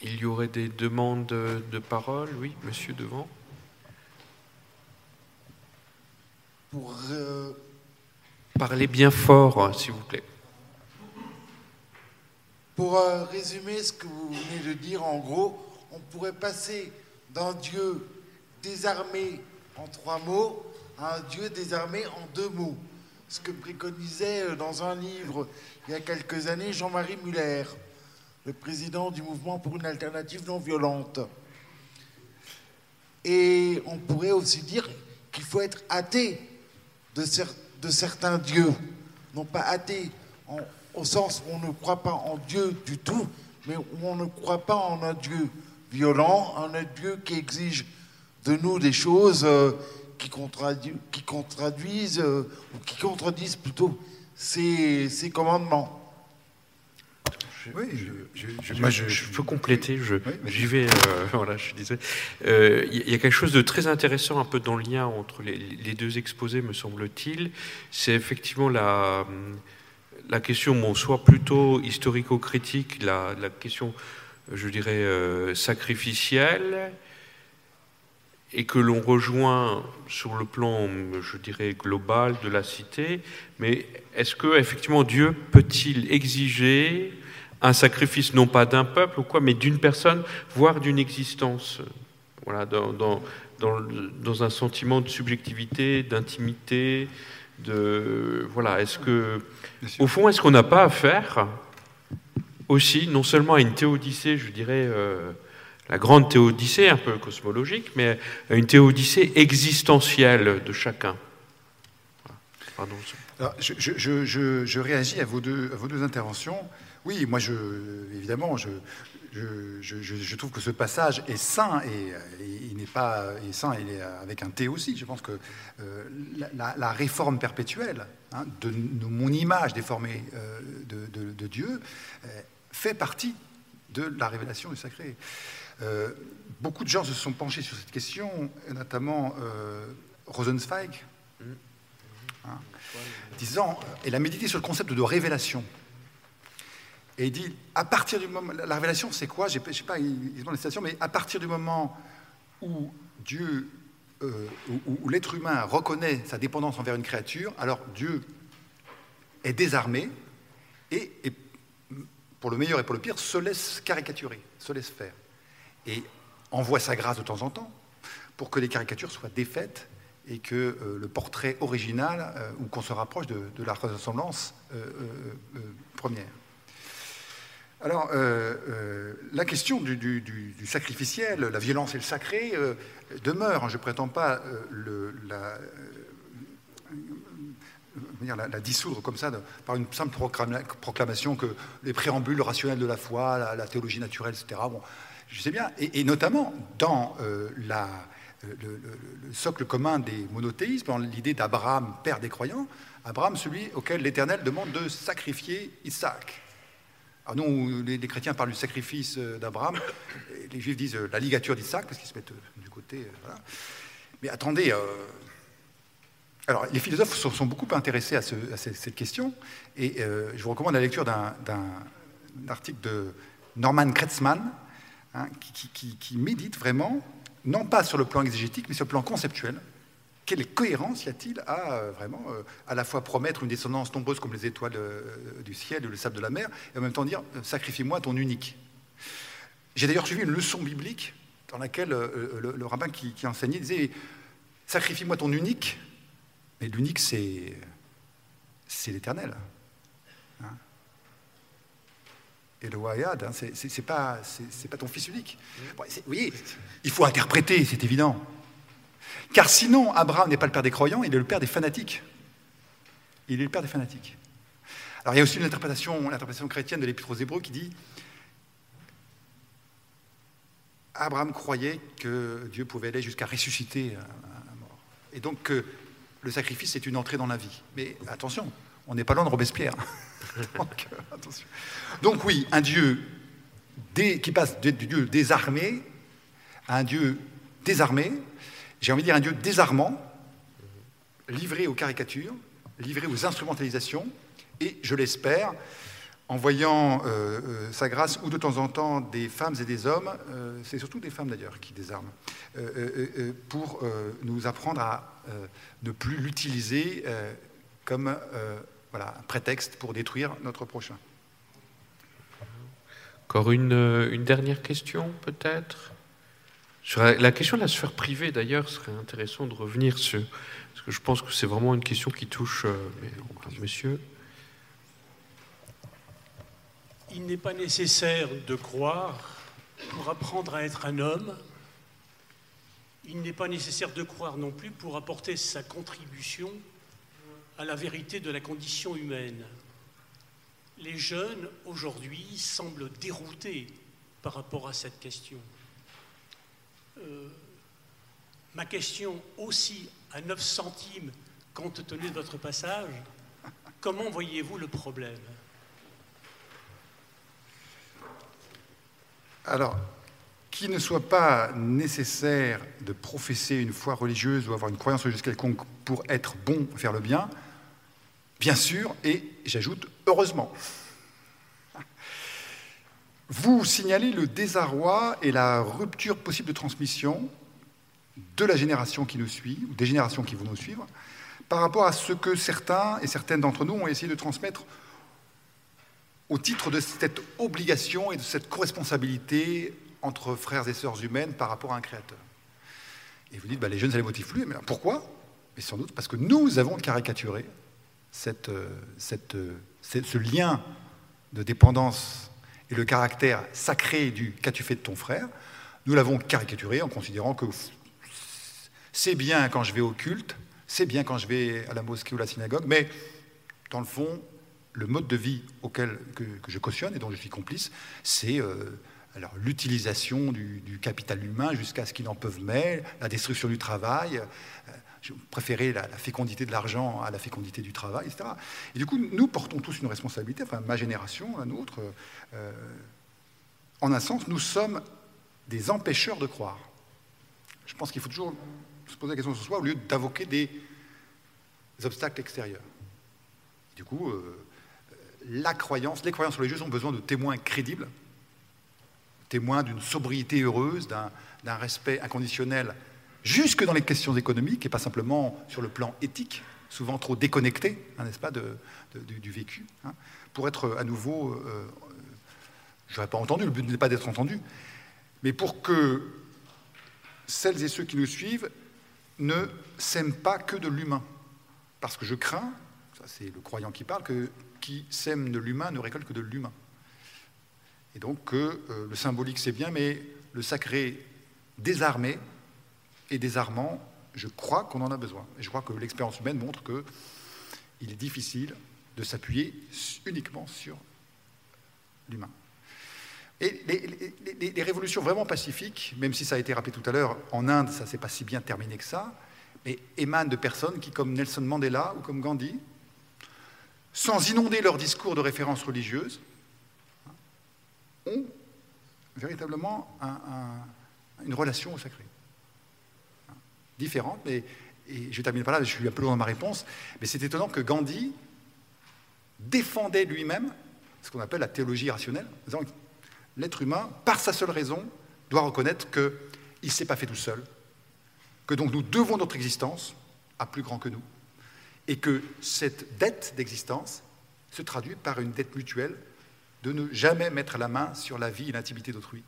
Il y aurait des demandes de parole? Oui, monsieur devant. Pour euh, Parlez bien fort, s'il vous plaît. Pour euh, résumer ce que vous venez de dire, en gros, on pourrait passer d'un Dieu désarmé en trois mots à un Dieu désarmé en deux mots. Ce que préconisait euh, dans un livre il y a quelques années Jean-Marie Muller le président du mouvement pour une alternative non violente. Et on pourrait aussi dire qu'il faut être athée de, de, certains dieux, non pas athée au sens où on ne croit pas en Dieu du tout, mais où on ne croit pas en un Dieu violent, en un Dieu qui exige de nous des choses euh, qui, qui, contraduisent, euh, ou qui contredisent plutôt ses, ses commandements oui, je, peux compléter. Je, j'y vais. Euh, voilà, je disais. Euh, il y a quelque chose de très intéressant un peu dans le lien entre les, deux exposés, me semble-t-il. C'est effectivement la, la question, bon, soit plutôt historico-critique, la, la, question, je dirais, euh, sacrificielle, et que l'on rejoint sur le plan, je dirais, global de la cité. Mais est-ce que effectivement Dieu peut-il exiger un sacrifice non pas d'un peuple ou quoi, mais d'une personne, voire d'une existence? Voilà, dans, dans, dans, un sentiment de subjectivité, d'intimité, de voilà. Est-ce que, au fond, est-ce qu'on n'a pas affaire aussi, non seulement à une théodicée, je dirais, euh, la grande théodicée, un peu cosmologique, mais à une théodicée existentielle de chacun. Pardon. je, je, je, je, réagis à vos deux, à vos deux interventions. Oui, moi, je, évidemment, je, je, trouve que ce passage est sain et, il n'est pas est sain, il est avec un T aussi. Je pense que euh, la, réforme perpétuelle hein, de, mon image déformée euh, de, Dieu euh, fait partie de la révélation du sacré. beaucoup de gens se sont penchés sur cette question, notamment Rosenzweig, hein, disant, il a médité sur le concept de révélation. Et il dit, à partir du moment, la révélation, c'est quoi? Je ne sais pas exactement la citation, mais à partir du moment où Dieu, euh, où, l'être humain reconnaît sa dépendance envers une créature, alors Dieu est désarmé et, pour le meilleur et pour le pire, se laisse caricaturer, se laisse faire. Et envoie sa grâce de temps en temps pour que les caricatures soient défaites et que euh, le portrait original, euh, ou qu'on se rapproche de, la ressemblance première. Alors, la question du, sacrificiel, la violence et le sacré demeure. Je ne prétends pas la, dissoudre comme ça par une simple proclamation que les préambules rationnels de la foi, la, théologie naturelle, etc. Bon, je sais bien, et, notamment dans la, le, socle commun des monothéismes, l'idée d'Abraham, père des croyants, Abraham, celui auquel l'Éternel demande de sacrifier Isaac. Alors nous, les, chrétiens parlent du sacrifice euh, d'Abraham, les juifs disent euh, la ligature d'Isaac, parce qu'ils se mettent euh, du côté. Mais attendez, alors les philosophes sont, beaucoup intéressés à, cette question, et je vous recommande la lecture d'un article de Norman Kretzmann, hein, qui médite vraiment non pas sur le plan exégétique, mais sur le plan conceptuel. Quelle cohérence y a-t-il à euh, vraiment euh, à la fois promettre une descendance nombreuse comme les étoiles euh, du ciel ou le sable de la mer, et en même temps dire sacrifie-moi ton unique J'ai d'ailleurs suivi une leçon biblique dans laquelle le, rabbin qui, enseignait disait sacrifie-moi ton unique, mais l'unique c'est c'est l'éternel. Hein et le Wayad, hein, c'est pas, pas ton fils unique. Bon, oui, il faut interpréter, c'est évident. Car sinon, Abraham n'est pas le père des croyants, il est le père des fanatiques. Il est le père des fanatiques. Alors il y a aussi une interprétation, l'interprétation chrétienne de l'Épître aux Hébreux qui dit Abraham croyait que Dieu pouvait aller jusqu'à ressusciter un mort. Et donc que le sacrifice est une entrée dans la vie. Mais attention, on n'est pas loin de Robespierre. Donc, oui, un Dieu qui passe du Dieu désarmé à un Dieu désarmé, j'ai envie de dire un Dieu désarmant, livré aux caricatures, livré aux instrumentalisations, et je l'espère, en voyant euh, euh, sa grâce ou de temps en temps des femmes et des hommes, c'est surtout des femmes d'ailleurs qui désarment, pour nous apprendre à ne plus l'utiliser comme voilà, un prétexte pour détruire notre prochain. Encore euh, une dernière question, peut-être? Sur la question de la sphère privée, d'ailleurs, serait intéressant de revenir sur. Parce que je pense que c'est vraiment une question qui touche euh, monsieur. Il n'est pas nécessaire de croire pour apprendre à être un homme. Il n'est pas nécessaire de croire non plus pour apporter sa contribution à la vérité de la condition humaine. Les jeunes, aujourd'hui, semblent déroutés par rapport à cette question. Euh, ma question aussi à 9 centimes, compte tenu de votre passage, comment voyez-vous le problème? Alors, qu'il ne soit pas nécessaire de professer une foi religieuse ou avoir une croyance religieuse quelconque pour être bon, faire le bien, bien sûr, et j'ajoute heureusement. Vous signalez le désarroi et la rupture possible de transmission de la génération qui nous suit, ou des générations qui vont nous suivre, par rapport à ce que certains et certaines d'entre nous ont essayé de transmettre au titre de cette obligation et de cette co-responsabilité entre frères et sœurs humaines par rapport à un créateur. Et vous dites, bah, les jeunes, ça les motive plus. Pourquoi? Mais sans doute parce que nous avons caricaturé cette, euh, euh, ce lien de dépendance et le caractère sacré du qu'as-tu fait de ton frère, nous l'avons caricaturé en considérant que c'est bien quand je vais au culte, c'est bien quand je vais à la mosquée ou à la synagogue, mais dans le fond, le mode de vie auquel que, je cautionne et dont je suis complice, c'est euh, alors l'utilisation du, capital humain jusqu'à ce qu'ils n'en peuvent mais, la destruction du travail, je préférais la, fécondité de l'argent à la fécondité du travail, etc. Et du coup, nous portons tous une responsabilité, enfin ma génération, la nôtre. Euh, en un sens, nous sommes des empêcheurs de croire. Je pense qu'il faut toujours se poser la question sur soi au lieu d'invoquer des obstacles extérieurs. du coup, euh, la croyance, les croyances religieuses ont besoin de témoins crédibles, témoins d'une sobriété heureuse, d'un respect inconditionnel jusque dans les questions économiques et pas simplement sur le plan éthique, souvent trop déconnecté, hein, n'est-ce pas, du, vécu, hein, pour être à nouveau, euh, je n'aurais pas entendu, le but n'est pas d'être entendu, mais pour que celles et ceux qui nous suivent ne sèment pas que de l'humain. Parce que je crains, ça c'est le croyant qui parle, que qui sème de l'humain ne récolte que de l'humain. Et donc que euh, le symbolique c'est bien, mais le sacré désarmé et désarmant, je crois qu'on en a besoin. Et je crois que l'expérience humaine montre qu'il est difficile de s'appuyer uniquement sur l'humain. Et les, révolutions vraiment pacifiques, même si ça a été rappelé tout à l'heure, en Inde, ça ne s'est pas si bien terminé que ça, mais émanent de personnes qui, comme Nelson Mandela ou comme Gandhi, sans inonder leur discours de référence religieuse, ont véritablement une relation au sacré. Différente, mais et je termine par là, je suis un peu loin dans ma réponse, mais c'est étonnant que Gandhi défendait lui-même ce qu'on appelle la théologie rationnelle, disant que l'être humain, par sa seule raison, doit reconnaître qu'il ne s'est pas fait tout seul, que donc nous devons notre existence à plus grand que nous, et que cette dette d'existence se traduit par une dette mutuelle de ne jamais mettre la main sur la vie et l'intimité d'autrui.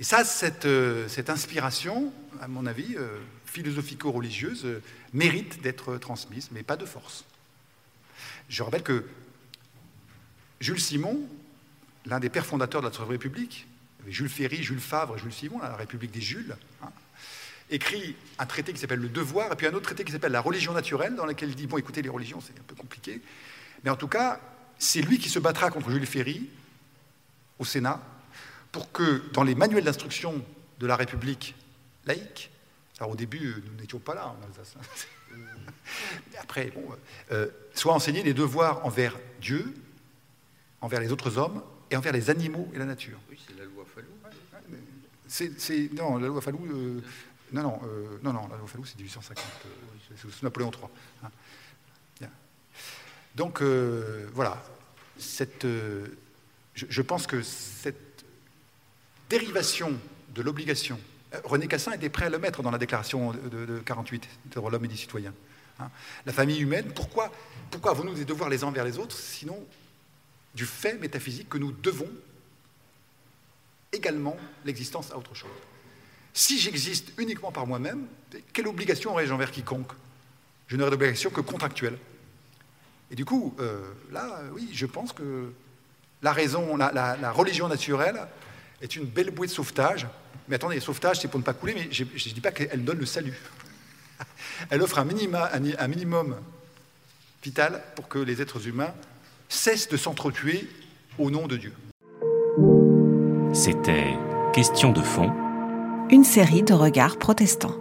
Et ça, cette, euh, inspiration, à mon avis, euh, philosophico-religieuse, euh, mérite d'être transmise, mais pas de force. Je rappelle que Jules Simon, l'un des pères fondateurs de la Troisième République, Jules Ferry, Jules Favre, Jules Simon, la République des Jules, hein, écrit un traité qui s'appelle Le Devoir, et puis un autre traité qui s'appelle La religion naturelle, dans lequel il dit, bon écoutez, les religions, c'est un peu compliqué, mais en tout cas, c'est lui qui se battra contre Jules Ferry au Sénat pour que dans les manuels d'instruction de la République laïque, alors au début, nous n'étions pas là en Alsace, hein. après, bon, euh, soient enseignés les devoirs envers Dieu, envers les autres hommes et envers les animaux et la nature. Oui, c'est la loi Fallou. C'est, non, la loi Fallou, euh, non, non, euh, non, non, la loi Fallou, c'est 1850, c'est sous Napoléon III. Hein. Donc, voilà, cette, je, pense que cette dérivation de l'obligation, René Cassin était prêt à le mettre dans la déclaration de, de 48 de l'homme et des citoyens. Hein. La famille humaine, pourquoi, pourquoi avons-nous des devoirs les uns envers les autres, sinon du fait métaphysique que nous devons également l'existence à autre chose? Si j'existe uniquement par moi-même, quelle obligation aurais-je envers quiconque? Je n'aurais d'obligation que contractuelle. Et du coup, euh, là, oui, je pense que la raison, la, religion naturelle est une belle bouée de sauvetage. Mais attendez, sauvetage, c'est pour ne pas couler, mais je ne dis pas qu'elle donne le salut. Elle offre un, un minimum vital pour que les êtres humains cessent de s'entretuer au nom de Dieu. C'était Question de fond. Une série de regards protestants.